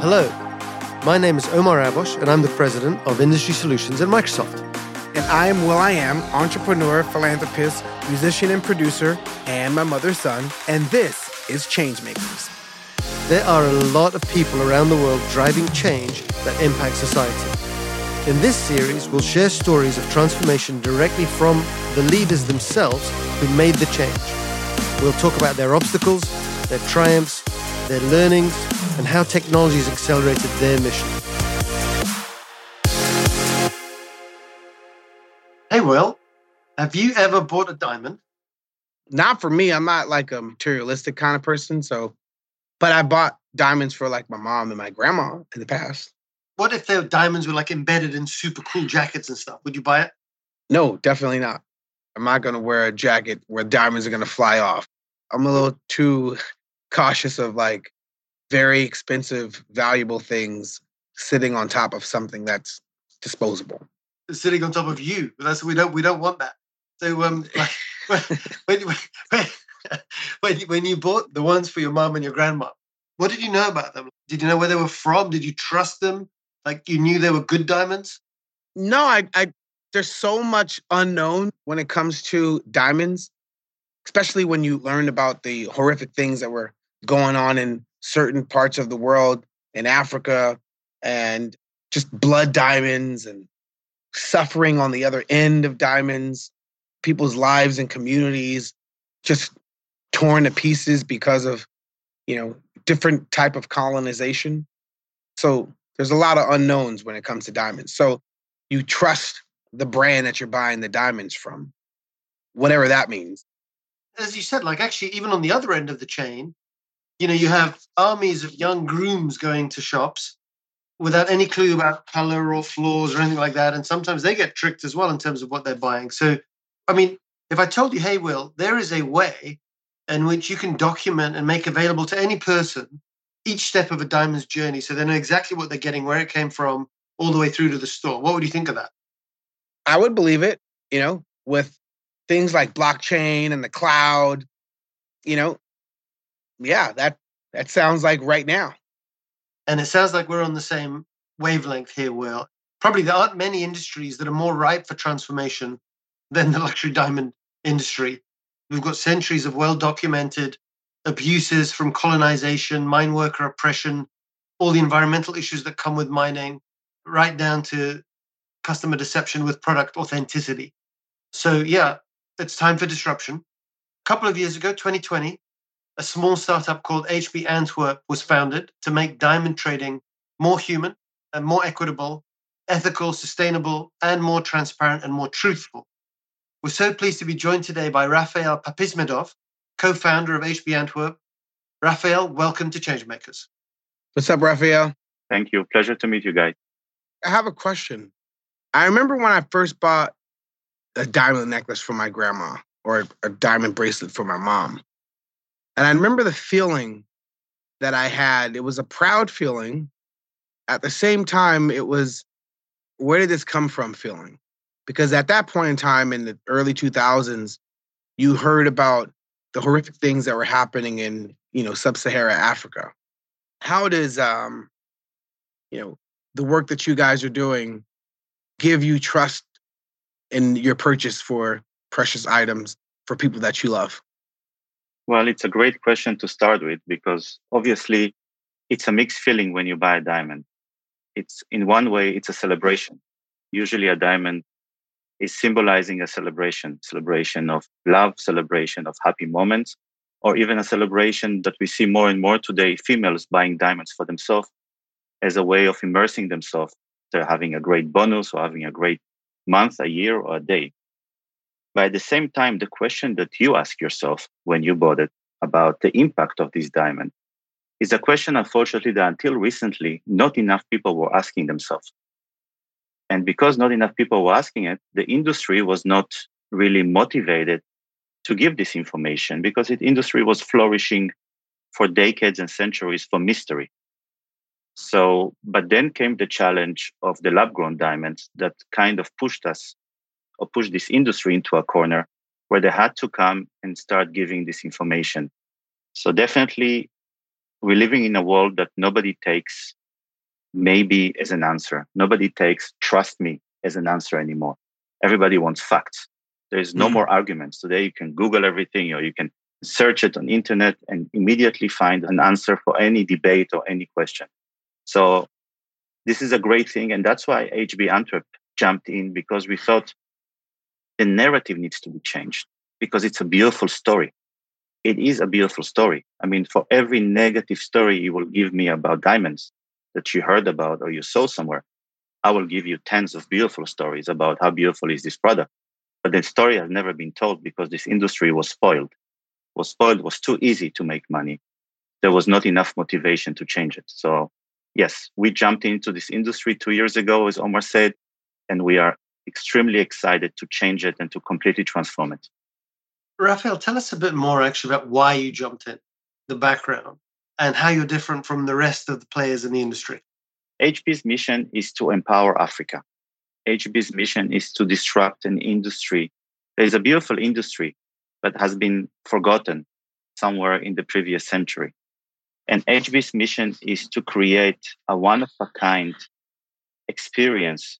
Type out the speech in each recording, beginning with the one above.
Hello, my name is Omar Abbosh, and I'm the president of Industry Solutions at Microsoft. And I am will.i.am, entrepreneur, philanthropist, musician, and producer, and my mother's son. And this is Changemakers. There are a lot of people around the world driving change that impact society. In this series, we'll share stories of transformation directly from the leaders themselves who made the change. We'll talk about their obstacles, their triumphs, their learnings, and how technology has accelerated their mission. Hey, Will, have you ever bought a diamond? Not for me. I'm not like a materialistic kind of person. So, but I bought diamonds for like my mom and my grandma in the past. What if their diamonds were like embedded in super cool jackets and stuff? Would you buy it? No, definitely not. I'm not going to wear a jacket where diamonds are going to fly off. I'm a little too cautious of like very expensive, valuable things sitting on top of something that's disposable. Sitting on top of you. That's we don't we don't want that. So um like, when, when, when, when you bought the ones for your mom and your grandma, what did you know about them? Did you know where they were from? Did you trust them? Like you knew they were good diamonds? No, I, I there's so much unknown when it comes to diamonds, especially when you learn about the horrific things that were going on in certain parts of the world, in Africa, and just blood diamonds and suffering on the other end of diamonds, people's lives and communities just torn to pieces because of, you know, different type of colonization. So there's a lot of unknowns when it comes to diamonds. So you trust the brand that you're buying the diamonds from, whatever that means. As you said, like actually, even on the other end of the chain, you know, you have armies of young grooms going to shops without any clue about color or flaws or anything like that. And sometimes they get tricked as well in terms of what they're buying. So, I mean, if I told you, hey, Will, there is a way in which you can document and make available to any person each step of a diamond's journey so they know exactly what they're getting, where it came from, all the way through to the store. What would you think of that? I would believe it, you know, with things like blockchain and the cloud, you know, yeah, that that sounds like right now. And it sounds like we're on the same wavelength here, Will. Probably there aren't many industries that are more ripe for transformation than the luxury diamond industry. We've got centuries of well documented abuses from colonization, mine worker oppression, all the environmental issues that come with mining, right down to customer deception with product authenticity. So, yeah, it's time for disruption. A couple of years ago, 2020, a small startup called HB Antwerp was founded to make diamond trading more human and more equitable, ethical, sustainable, and more transparent and more truthful. We're so pleased to be joined today by Rafael Papismedov, co-founder of HB Antwerp. Rafael, welcome to Changemakers. What's up, Rafael? Thank you. Pleasure to meet you guys. I have a question. I remember when I first bought a diamond necklace for my grandma or a diamond bracelet for my mom. And I remember the feeling that I had. It was a proud feeling. At the same time, it was, where did this come from feeling? Because at that point in time in the early 2000s, you heard about the horrific things that were happening in, you know, sub-Saharan Africa. How does um, you know, the work that you guys are doing give you trust in your purchase for precious items for people that you love? Well, it's a great question to start with because obviously it's a mixed feeling when you buy a diamond. It's in one way, it's a celebration. Usually a diamond is symbolizing a celebration, celebration of love, celebration of happy moments, or even a celebration that we see more and more today, females buying diamonds for themselves as a way of immersing themselves. They're having a great bonus or having a great month, a year, or a day. At the same time, the question that you ask yourself when you bought it about the impact of this diamond is a question, unfortunately, that until recently, not enough people were asking themselves. And because not enough people were asking it, the industry was not really motivated to give this information because the industry was flourishing for decades and centuries for mystery. So, but then came the challenge of the lab grown diamonds that kind of pushed us or push this industry into a corner where they had to come and start giving this information. So, definitely, we're living in a world that nobody takes maybe as an answer. Nobody takes trust me as an answer anymore. Everybody wants facts. There's no mm more arguments. Today you can Google everything or you can search it on internet and immediately find an answer for any debate or any question. So this is a great thing. And that's why HB Antwerp jumped in because we thought the narrative needs to be changed because it's a beautiful story. It is a beautiful story. I mean, for every negative story you will give me about diamonds that you heard about or you saw somewhere, I will give you tens of beautiful stories about how beautiful is this product. But the story has never been told because this industry was spoiled. Was spoiled, was too easy to make money. There was not enough motivation to change it. So yes, we jumped into this industry two years ago, as Omar said, and we are extremely excited to change it and to completely transform it. Rafael, tell us a bit more actually about why you jumped in, the background, and how you're different from the rest of the players in the industry. HB's mission is to empower Africa. HB's mission is to disrupt an industry. There is a beautiful industry, but has been forgotten somewhere in the previous century. And HB's mission is to create a one of a kind experience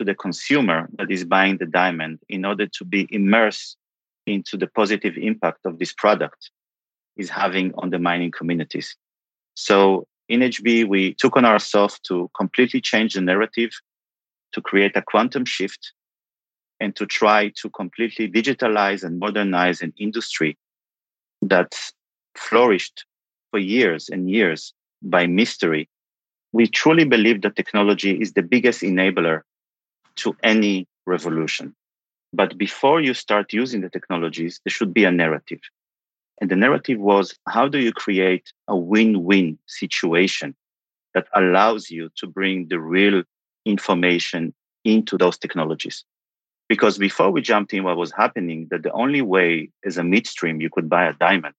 to the consumer that is buying the diamond in order to be immersed into the positive impact of this product is having on the mining communities. So in HB, we took on ourselves to completely change the narrative, to create a quantum shift, and to try to completely digitalize and modernize an industry that flourished for years and years by mystery. We truly believe that technology is the biggest enabler to any revolution. But before you start using the technologies, there should be a narrative. And the narrative was how do you create a win win situation that allows you to bring the real information into those technologies? Because before we jumped in, what was happening that the only way as a midstream you could buy a diamond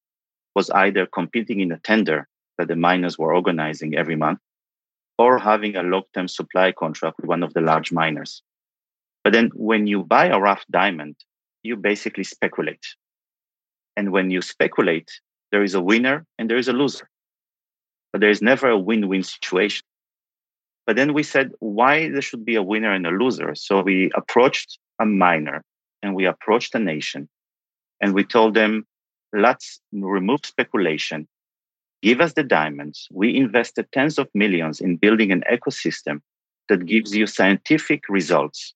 was either competing in a tender that the miners were organizing every month or having a long term supply contract with one of the large miners. But then when you buy a rough diamond, you basically speculate. And when you speculate, there is a winner and there is a loser. But there is never a win win situation. But then we said, why there should be a winner and a loser? So we approached a miner and we approached a nation and we told them, let's remove speculation. Give us the diamonds. We invested tens of millions in building an ecosystem that gives you scientific results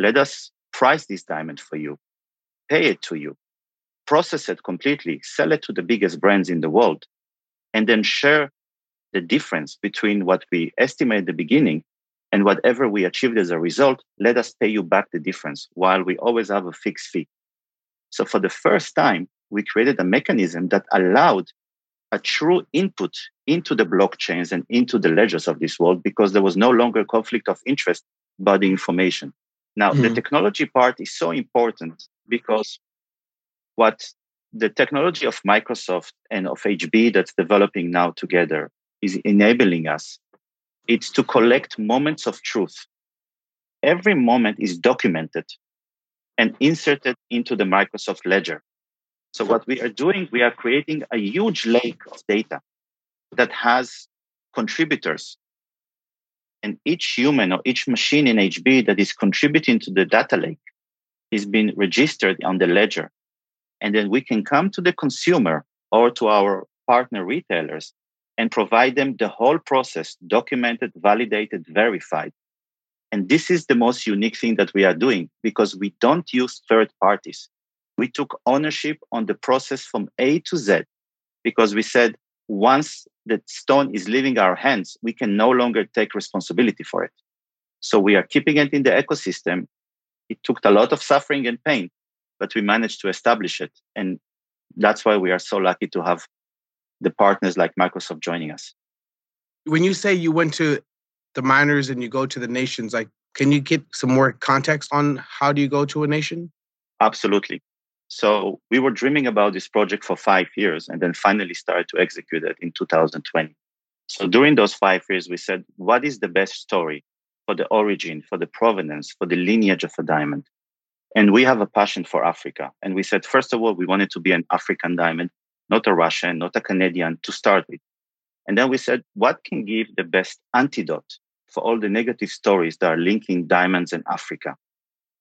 let us price this diamond for you, pay it to you, process it completely, sell it to the biggest brands in the world, and then share the difference between what we estimate at the beginning and whatever we achieved as a result. Let us pay you back the difference while we always have a fixed fee. So for the first time, we created a mechanism that allowed a true input into the blockchains and into the ledgers of this world because there was no longer conflict of interest about the information. Now, mm-hmm. the technology part is so important because what the technology of Microsoft and of HB that's developing now together is enabling us it's to collect moments of truth. Every moment is documented and inserted into the Microsoft ledger. So what we are doing, we are creating a huge lake of data that has contributors and each human or each machine in HB that is contributing to the data lake is being registered on the ledger. And then we can come to the consumer or to our partner retailers and provide them the whole process documented, validated, verified. And this is the most unique thing that we are doing because we don't use third parties. We took ownership on the process from A to Z because we said once the stone is leaving our hands, we can no longer take responsibility for it. So we are keeping it in the ecosystem. It took a lot of suffering and pain, but we managed to establish it. And that's why we are so lucky to have the partners like Microsoft joining us. When you say you went to the miners and you go to the nations, like, can you get some more context on how do you go to a nation? Absolutely. So we were dreaming about this project for five years and then finally started to execute it in 2020. So during those five years, we said, what is the best story for the origin, for the provenance, for the lineage of a diamond? And we have a passion for Africa. And we said, first of all, we wanted to be an African diamond, not a Russian, not a Canadian to start with. And then we said, what can give the best antidote for all the negative stories that are linking diamonds and Africa?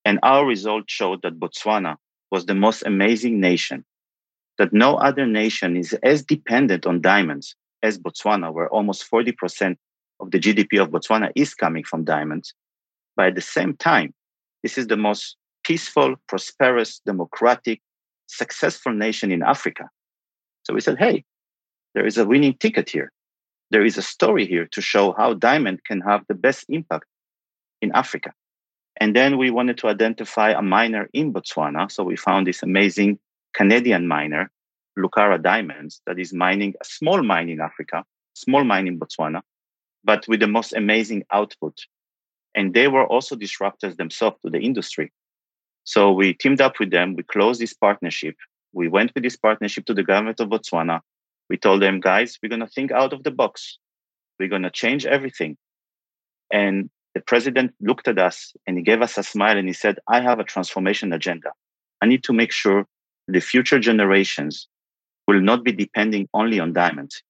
And our results showed that Botswana was the most amazing nation, that no other nation is as dependent on diamonds as Botswana, where almost 40% of the GDP of Botswana is coming from diamonds. But at the same time, this is the most peaceful, prosperous, democratic, successful nation in Africa. So we said, hey, there is a winning ticket here. There is a story here to show how diamond can have the best impact in Africa. And then we wanted to identify a miner in Botswana. So we found this amazing Canadian miner, Lucara Diamonds, that is mining a small mine in Africa, small mine in Botswana, but with the most amazing output. And they were also disruptors themselves to the industry. So we teamed up with them. We closed this partnership. We went with this partnership to the government of Botswana. We told them, guys, we're going to think out of the box. We're going to change everything. And the president looked at us and he gave us a smile and he said, I have a transformation agenda. I need to make sure the future generations will not be depending only on diamonds.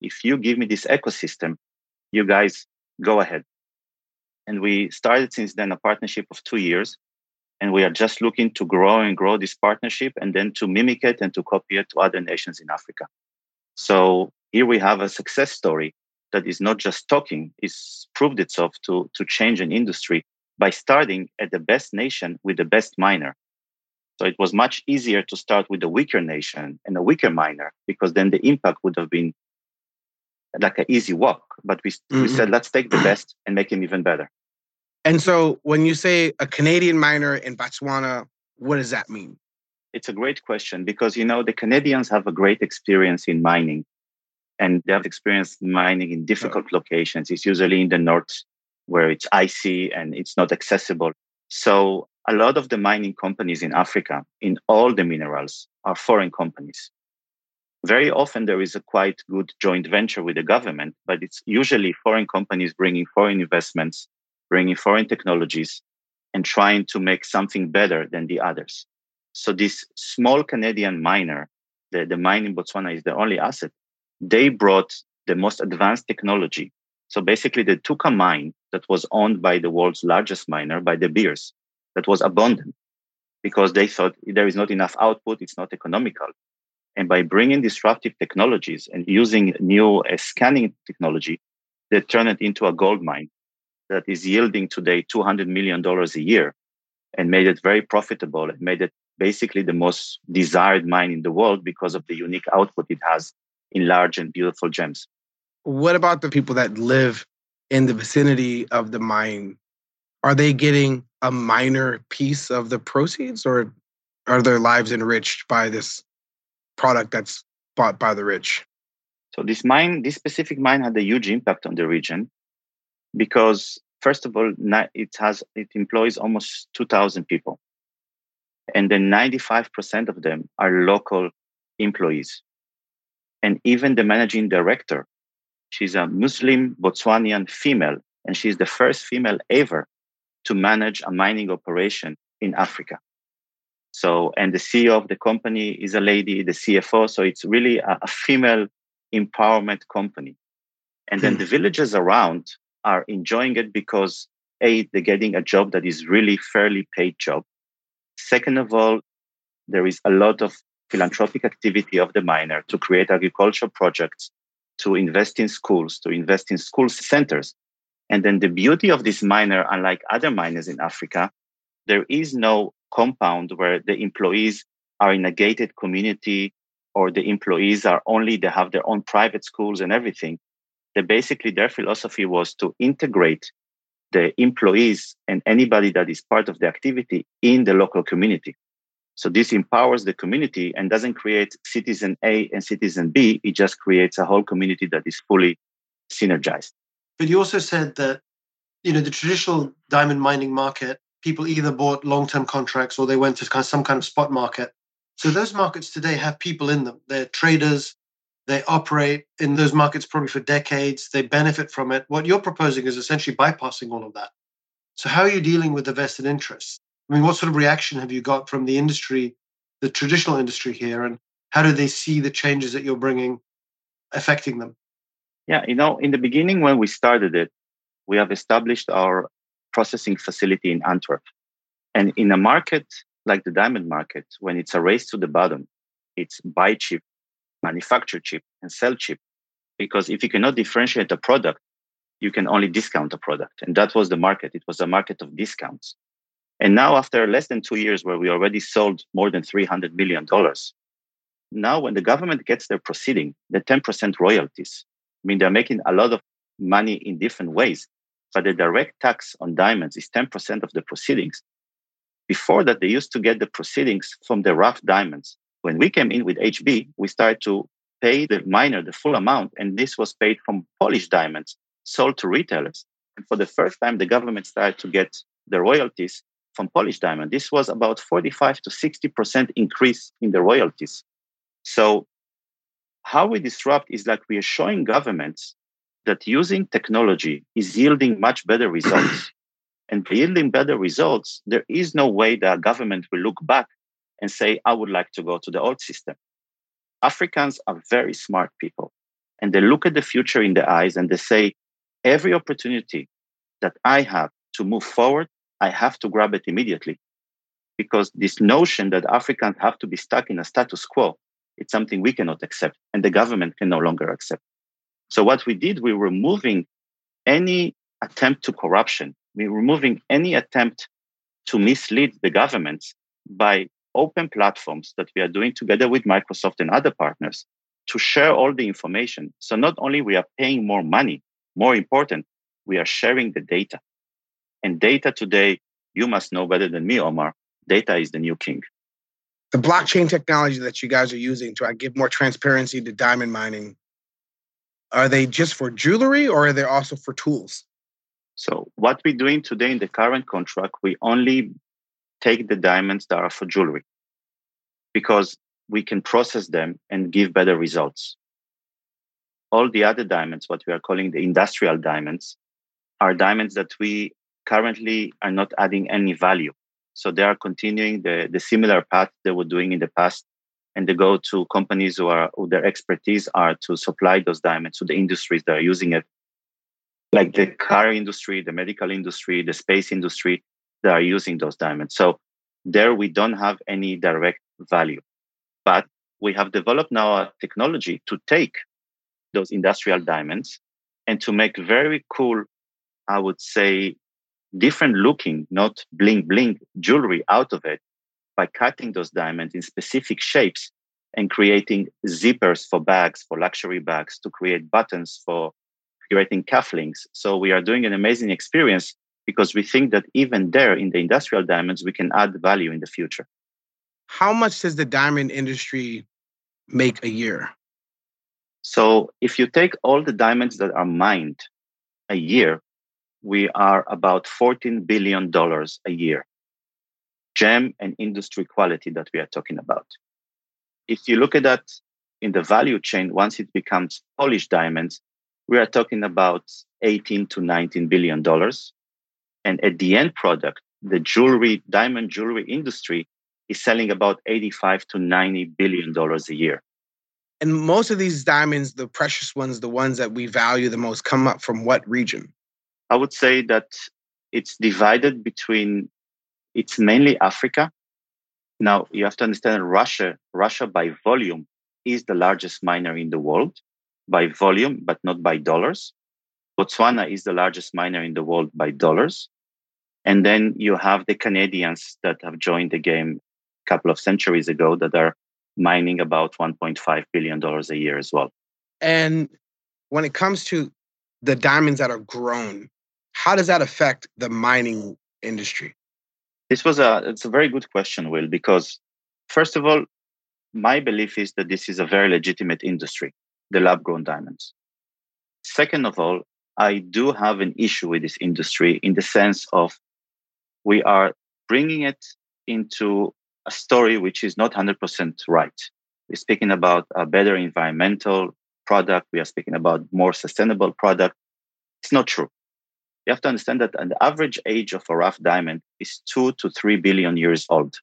If you give me this ecosystem, you guys go ahead. And we started since then a partnership of two years. And we are just looking to grow and grow this partnership and then to mimic it and to copy it to other nations in Africa. So here we have a success story that is not just talking, it's proved itself to, to change an industry by starting at the best nation with the best miner. So it was much easier to start with a weaker nation and a weaker miner because then the impact would have been like an easy walk. But we, mm-hmm. we said, let's take the best and make him even better. And so when you say a Canadian miner in Botswana, what does that mean? It's a great question because, you know, the Canadians have a great experience in mining and they have experienced mining in difficult locations. It's usually in the north where it's icy and it's not accessible. So a lot of the mining companies in Africa, in all the minerals, are foreign companies. Very often there is a quite good joint venture with the government, but it's usually foreign companies bringing foreign investments, bringing foreign technologies, and trying to make something better than the others. So this small Canadian miner, the, the mine in Botswana is the only asset. They brought the most advanced technology. So basically they took a mine that was owned by the world's largest miner, by De Beers, that was abandoned because they thought there is not enough output, it's not economical. And by bringing disruptive technologies and using new uh, scanning technology, they turned it into a gold mine that is yielding today $200 million a year and made it very profitable and made it basically the most desired mine in the world because of the unique output it has in large and beautiful gems. What about the people that live in the vicinity of the mine? Are they getting a minor piece of the proceeds or are their lives enriched by this product that's bought by the rich? So this mine, this specific mine had a huge impact on the region because first of all, it has it employs almost 2,000 people, and then 95% of them are local employees, and even the managing director, she's a Muslim Botswanian female, and she's the first female ever to manage a mining operation in Africa. So, and the CEO of the company is a lady, the CFO. So it's really a, a female empowerment company. And then hmm. the villages around are enjoying it because A, they're getting a job that is really fairly paid job. Second of all, there is a lot of philanthropic activity of the miner to create agricultural projects, to invest in schools, to invest in school centers. And then the beauty of this miner, unlike other miners in Africa, there is no compound where the employees are in a gated community or the employees are only, they have their own private schools and everything. They basically, their philosophy was to integrate the employees and anybody that is part of the activity in the local community. So this empowers the community and doesn't create citizen A and citizen B. It just creates a whole community that is fully synergized. But you also said that, you know, the traditional diamond mining market, people either bought long-term contracts or they went to kind of some kind of spot market. So those markets today have people in them. They're traders. They operate in those markets probably for decades. They benefit from it. What you're proposing is essentially bypassing all of that. So how are you dealing with the vested interests? I mean, what sort of reaction have you got from the industry, the traditional industry here, and how do they see the changes that you're bringing affecting them? Yeah, you know, in the beginning when we started it, we have established our processing facility in Antwerp. And in a market like the diamond market, when it's a race to the bottom, it's buy cheap, manufacture cheap, and sell cheap. Because if you cannot differentiate a product, you can only discount a product. And that was the market. It was a market of discounts. And now, after less than two years, where we already sold more than $300 million, now when the government gets their proceeding, the 10% royalties, I mean, they're making a lot of money in different ways, but the direct tax on diamonds is 10% of the proceedings. Before that, they used to get the proceedings from the rough diamonds. When we came in with HB, we started to pay the miner the full amount, and this was paid from polished diamonds sold to retailers. And for the first time, the government started to get the royalties from polished diamond. This was about 45 to 60% increase in the royalties. So how we disrupt is like we are showing governments that using technology is yielding much better results. and yielding better results, there is no way that government will look back and say, I would like to go to the old system. Africans are very smart people. And they look at the future in the eyes and they say, every opportunity that I have to move forward, I have to grab it immediately. Because this notion that Africans have to be stuck in a status quo, it's something we cannot accept and the government can no longer accept. So what we did, we were removing any attempt to corruption. We were removing any attempt to mislead the governments by open platforms that we are doing together with Microsoft and other partners to share all the information. So not only we are paying more money, more important, we are sharing the data. And data today, you must know better than me, Omar, data is the new king. The blockchain technology that you guys are using to give more transparency to diamond mining, are they just for jewelry or are they also for tools? So, what we're doing today in the current contract, we only take the diamonds that are for jewelry because we can process them and give better results all the other diamonds, what we are calling the industrial diamonds, are diamonds that we currently are not adding any value. So they are continuing the, the similar path they were doing in the past. And they go to companies who are who their expertise are to supply those diamonds to the industries that are using it, like the car industry, the medical industry, the space industry that are using those diamonds. So there we don't have any direct value. But we have developed now a technology to take those industrial diamonds and to make very cool, I would say, different looking, not bling bling jewelry out of it by cutting those diamonds in specific shapes and creating zippers for bags, for luxury bags, to create buttons for creating cufflinks. So we are doing an amazing experience because we think that even there in the industrial diamonds, we can add value in the future. How much does the diamond industry make a year? So if you take all the diamonds that are mined a year, we are about $14 billion a year. Gem and industry quality that we are talking about. If you look at that in the value chain, once it becomes polished diamonds, we are talking about 18 to 19 billion dollars. And at the end product, the jewelry, diamond jewelry industry is selling about 85 to 90 billion dollars a year. And most of these diamonds, the precious ones, the ones that we value the most, come up from what region? I would say that it's divided between, it's mainly Africa. Now, you have to understand Russia, Russia by volume is the largest miner in the world by volume, but not by dollars. Botswana is the largest miner in the world by dollars. And then you have the Canadians that have joined the game a couple of centuries ago that are mining about $1.5 billion a year as well. And when it comes to the diamonds that are grown, how does that affect the mining industry? This was a it's a very good question, Will, because first of all, my belief is that this is a very legitimate industry, the lab grown diamonds. Second of all, I do have an issue with this industry in the sense of we are bringing it into a story which is not 100% right. We're speaking about a better environmental product. We are speaking about more sustainable product. It's not true. You have to understand that the average age of a rough diamond is two to three billion years old.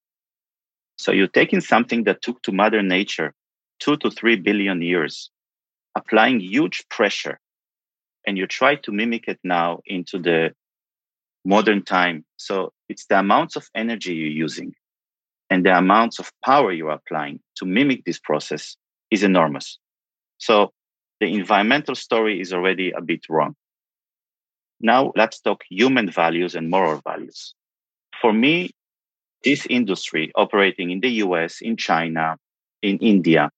So you're taking something that took to Mother Nature two to three billion years, applying huge pressure and you try to mimic it now into the modern time. So it's the amounts of energy you're using and the amounts of power you're applying to mimic this process is enormous. So the environmental story is already a bit wrong. Now let's talk human values and moral values. For me, this industry operating in the US, in China, in India,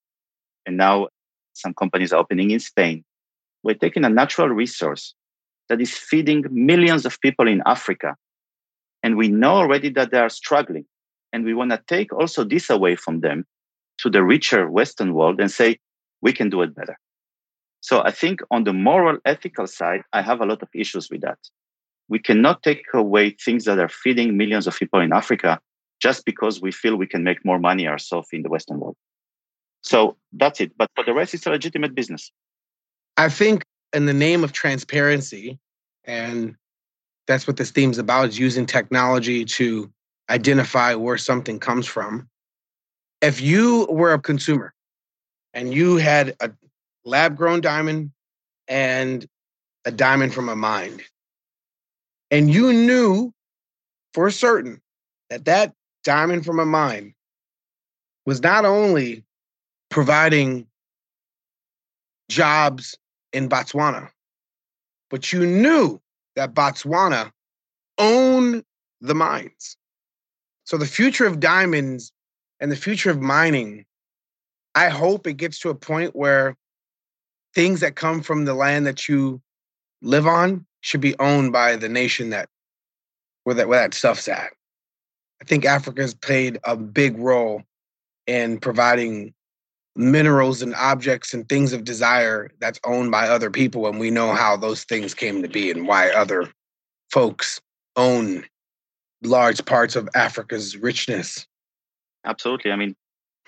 and now some companies are opening in Spain, we're taking a natural resource that is feeding millions of people in Africa. And we know already that they are struggling. And we want to take also this away from them to the richer Western world and say, we can do it better. So I think on the moral, ethical side, I have a lot of issues with that. We cannot take away things that are feeding millions of people in Africa just because we feel we can make more money ourselves in the Western world. So that's it. But for the rest, it's a legitimate business. I think in the name of transparency, and that's what this theme is about, is using technology to identify where something comes from. If you were a consumer and you had a lab grown diamond and a diamond from a mine, and you knew for certain that that diamond from a mine was not only providing jobs in Botswana. But you knew that Botswana owned the mines. So the future of diamonds and the future of mining, I hope it gets to a point where things that come from the land that you live on should be owned by the nation that where that where that stuff's at. I think Africa has played a big role in providing minerals and objects and things of desire that's owned by other people and we know how those things came to be and why other folks own large parts of Africa's richness. Absolutely. I mean,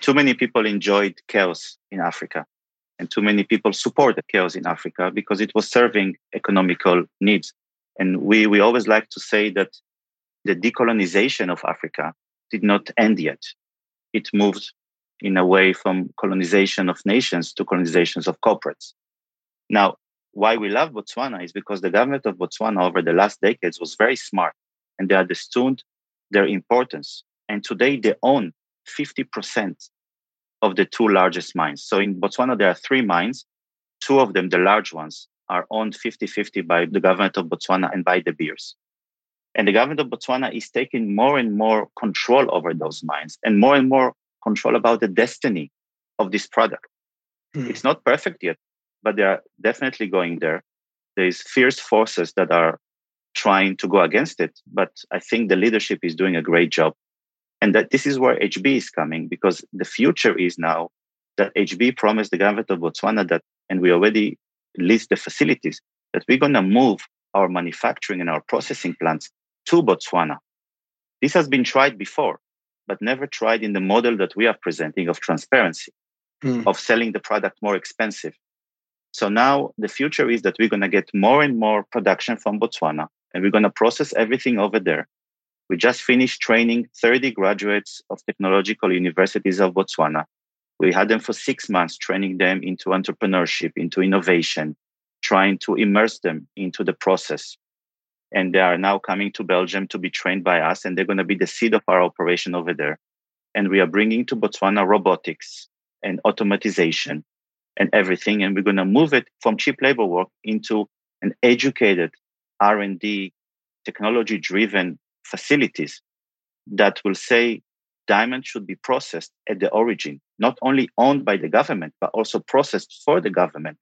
too many people enjoyed chaos in Africa and too many people supported chaos in Africa because it was serving economical needs. And we, we always like to say that the decolonization of Africa did not end yet. It moved in a way from colonization of nations to colonizations of corporates. Now, why we love Botswana is because the government of Botswana over the last decades was very smart and they understood their importance. And today they own 50% of the two largest mines. So in Botswana, there are three mines. Two of them, the large ones, are owned 50 50 by the government of Botswana and by De Beers. And the government of Botswana is taking more and more control over those mines and more and more control about the destiny of this product. Mm. It's not perfect yet, but they are definitely going there. There's fierce forces that are trying to go against it, but I think the leadership is doing a great job. And that this is where HB is coming because the future is now that HB promised the government of Botswana that, and we already list the facilities, that we're going to move our manufacturing and our processing plants to Botswana. This has been tried before but never tried in the model that we are presenting of transparency, mm. of selling the product more expensive. So now the future is that we're going to get more and more production from Botswana and we're going to process everything over there. We just finished training 30 graduates of technological universities of Botswana. We had them for six months, training them into entrepreneurship, into innovation, trying to immerse them into the process and they are now coming to Belgium to be trained by us, and they're going to be the seed of our operation over there. And we are bringing to Botswana robotics and automatization and everything, and we're going to move it from cheap labor work into an educated R&D, technology-driven facilities that will say diamonds should be processed at the origin, not only owned by the government, but also processed for the government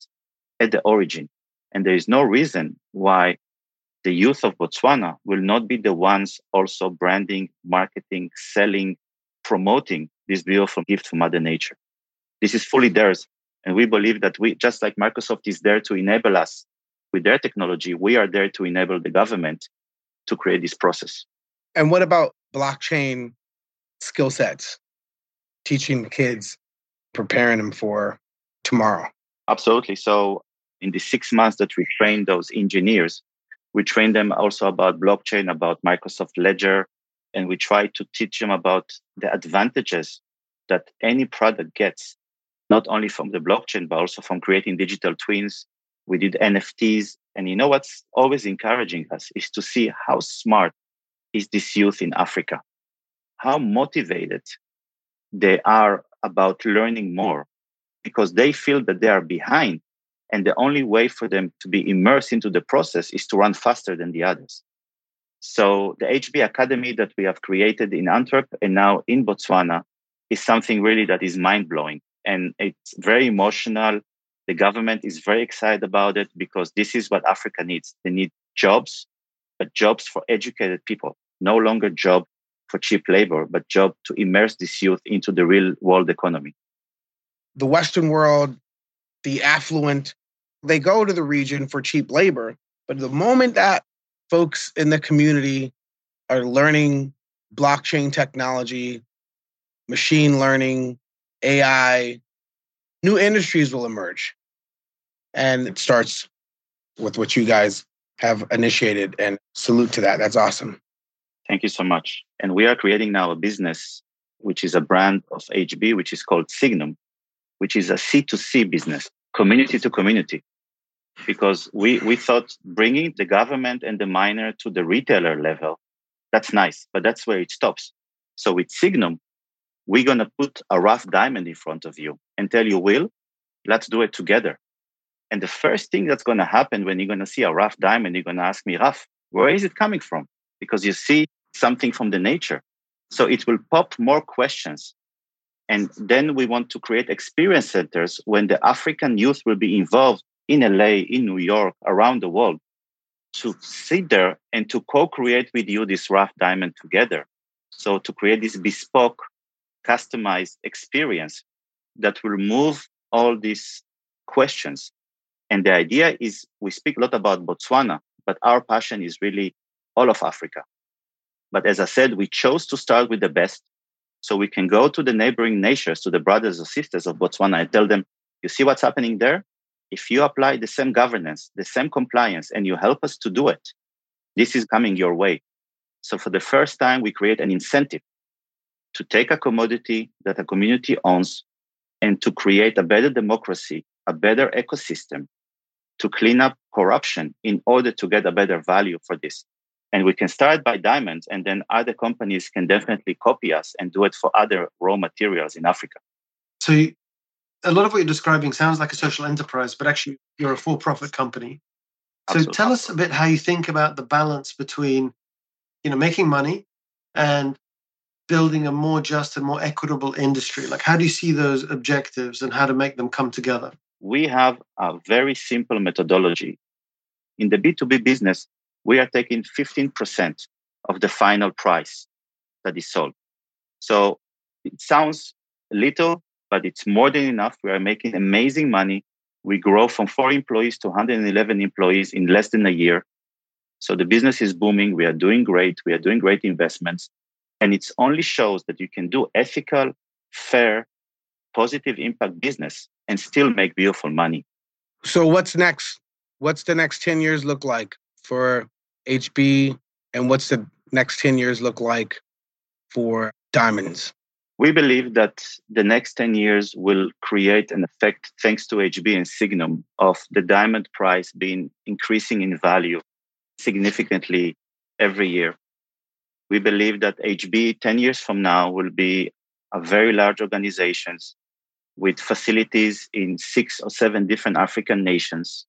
at the origin. And there is no reason why the youth of Botswana will not be the ones also branding, marketing, selling, promoting this beautiful gift from Mother Nature. This is fully theirs. And we believe that we, just like Microsoft is there to enable us with their technology, we are there to enable the government to create this process. And what about blockchain skill sets? Teaching kids, preparing them for tomorrow. Absolutely. So, in the six months that we train those engineers, we train them also about blockchain, about Microsoft Ledger, and we try to teach them about the advantages that any product gets, not only from the blockchain, but also from creating digital twins, We did NFTs. And you know what's always encouraging us is to see how smart is this youth in Africa, how motivated they are about learning more because they feel that they are behind. And the only way for them to be immersed into the process is to run faster than the others. So the HB Academy that we have created in Antwerp and now in Botswana is something really that is mind blowing and it's very emotional. The government is very excited about it because this is what Africa needs. They need jobs, but jobs for educated people, no longer job for cheap labor, but job to immerse this youth into the real world economy. The Western world, the affluent, they go to the region for cheap labor. But the moment that folks in the community are learning blockchain technology, machine learning, AI, new industries will emerge. And it starts with what you guys have initiated and salute to that. That's awesome. Thank you so much. And we are creating now a business, which is a brand of HB, which is called Signum, which is a C2C business, community to community. Because we, we thought bringing the government and the miner to the retailer level, that's nice, but that's where it stops. So with Signum, we're going to put a rough diamond in front of you and tell you, Will, let's do it together. And the first thing that's going to happen when you're going to see a rough diamond, you're going to ask me, Raf, where is it coming from? Because you see something from the nature. So it will pop more questions. And then we want to create experience centers when the African youth will be involved in LA, in New York, around the world to sit there and to co create with you this rough diamond together. So to create this bespoke customized experience that will move all these questions. And the idea is we speak a lot about Botswana, but our passion is really all of Africa. But as I said, we chose to start with the best so we can go to the neighboring nations, to the brothers or sisters of Botswana and tell them, you see what's happening there? If you apply the same governance, the same compliance, and you help us to do it, this is coming your way. So for the first time, we create an incentive to take a commodity that a community owns and to create a better democracy, a better ecosystem, to clean up corruption in order to get a better value for this. And we can start by diamonds, and then other companies can definitely copy us and do it for other raw materials in Africa. So, a lot of what you're describing sounds like a social enterprise, but actually, you're a for profit company. So, Absolutely. tell us a bit how you think about the balance between you know making money and building a more just and more equitable industry? Like, how do you see those objectives and how to make them come together? We have a very simple methodology. In the B2B business, we are taking 15% of the final price that is sold. So it sounds little, but it's more than enough. We are making amazing money. We grow from four employees to 111 employees in less than a year. So the business is booming. We are doing great. We are doing great investments. And it only shows that you can do ethical, fair, positive impact business and still make beautiful money. So, what's next? What's the next 10 years look like for HB? And what's the next 10 years look like for diamonds? We believe that the next 10 years will create an effect, thanks to HB and Signum, of the diamond price being increasing in value significantly every year. We believe that HB 10 years from now will be a very large organizations with facilities in six or seven different African nations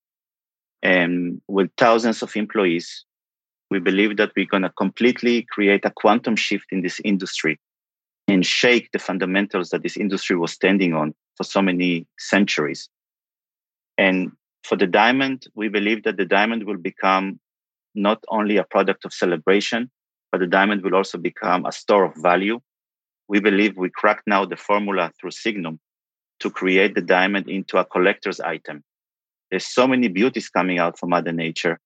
and with thousands of employees. We believe that we're going to completely create a quantum shift in this industry and shake the fundamentals that this industry was standing on for so many centuries. And for the diamond, we believe that the diamond will become not only a product of celebration, but the diamond will also become a store of value. We believe we cracked now the formula through Signum to create the diamond into a collector's item. There's so many beauties coming out from Mother Nature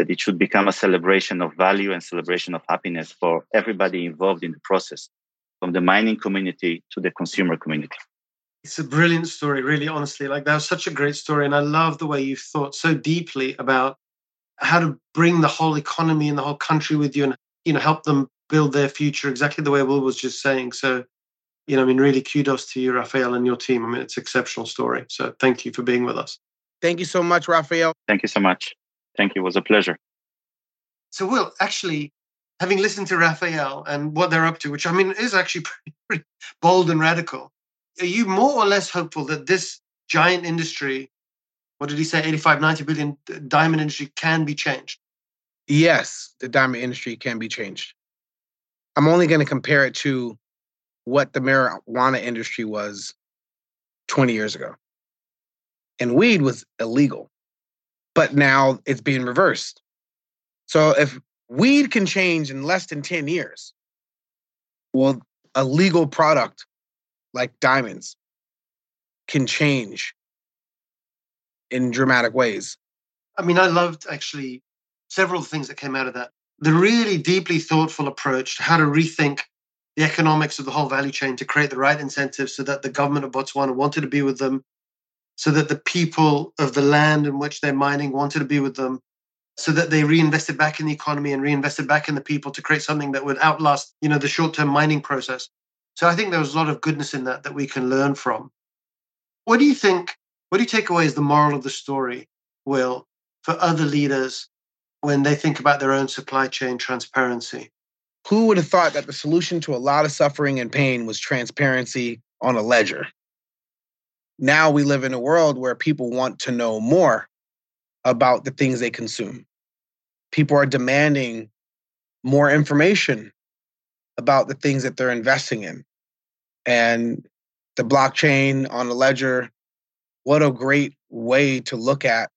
that it should become a celebration of value and celebration of happiness for everybody involved in the process, from the mining community to the consumer community. It's a brilliant story, really, honestly. Like, that was such a great story. And I love the way you've thought so deeply about how to bring the whole economy and the whole country with you and you know help them build their future exactly the way Will was just saying. So, you know, I mean, really kudos to you, Rafael, and your team. I mean, it's an exceptional story. So thank you for being with us. Thank you so much, Rafael. Thank you so much. Thank you. It was a pleasure. So, Will, actually, having listened to Rafael and what they're up to, which I mean is actually pretty, pretty bold and radical, are you more or less hopeful that this giant industry, what did he say, 85, 90 billion uh, diamond industry can be changed? Yes, the diamond industry can be changed. I'm only going to compare it to what the marijuana industry was 20 years ago. And weed was illegal, but now it's being reversed. So if weed can change in less than 10 years, well, a legal product like diamonds can change in dramatic ways. I mean, I loved actually several things that came out of that. The really deeply thoughtful approach to how to rethink the economics of the whole value chain to create the right incentives so that the government of Botswana wanted to be with them, so that the people of the land in which they're mining wanted to be with them, so that they reinvested back in the economy and reinvested back in the people to create something that would outlast, you know, the short-term mining process. So I think there was a lot of goodness in that that we can learn from. What do you think? What do you take away as the moral of the story, Will, for other leaders when they think about their own supply chain transparency? Who would have thought that the solution to a lot of suffering and pain was transparency on a ledger? Now we live in a world where people want to know more about the things they consume. People are demanding more information about the things that they're investing in. And the blockchain on the ledger, what a great way to look at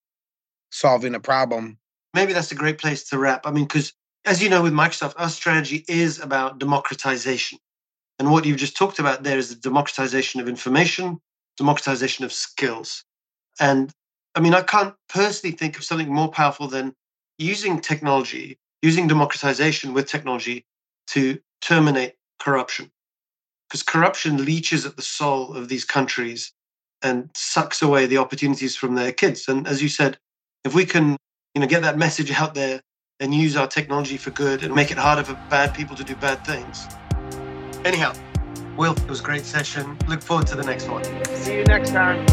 solving a problem. Maybe that's a great place to wrap. I mean, because as you know, with Microsoft, our strategy is about democratization. And what you've just talked about there is the democratization of information, democratization of skills. And I mean, I can't personally think of something more powerful than using technology, using democratization with technology to terminate corruption. Because corruption leeches at the soul of these countries and sucks away the opportunities from their kids. And as you said, if we can, you know, get that message out there and use our technology for good and make it harder for bad people to do bad things. Anyhow, Will, it was a great session. Look forward to the next one. See you next time.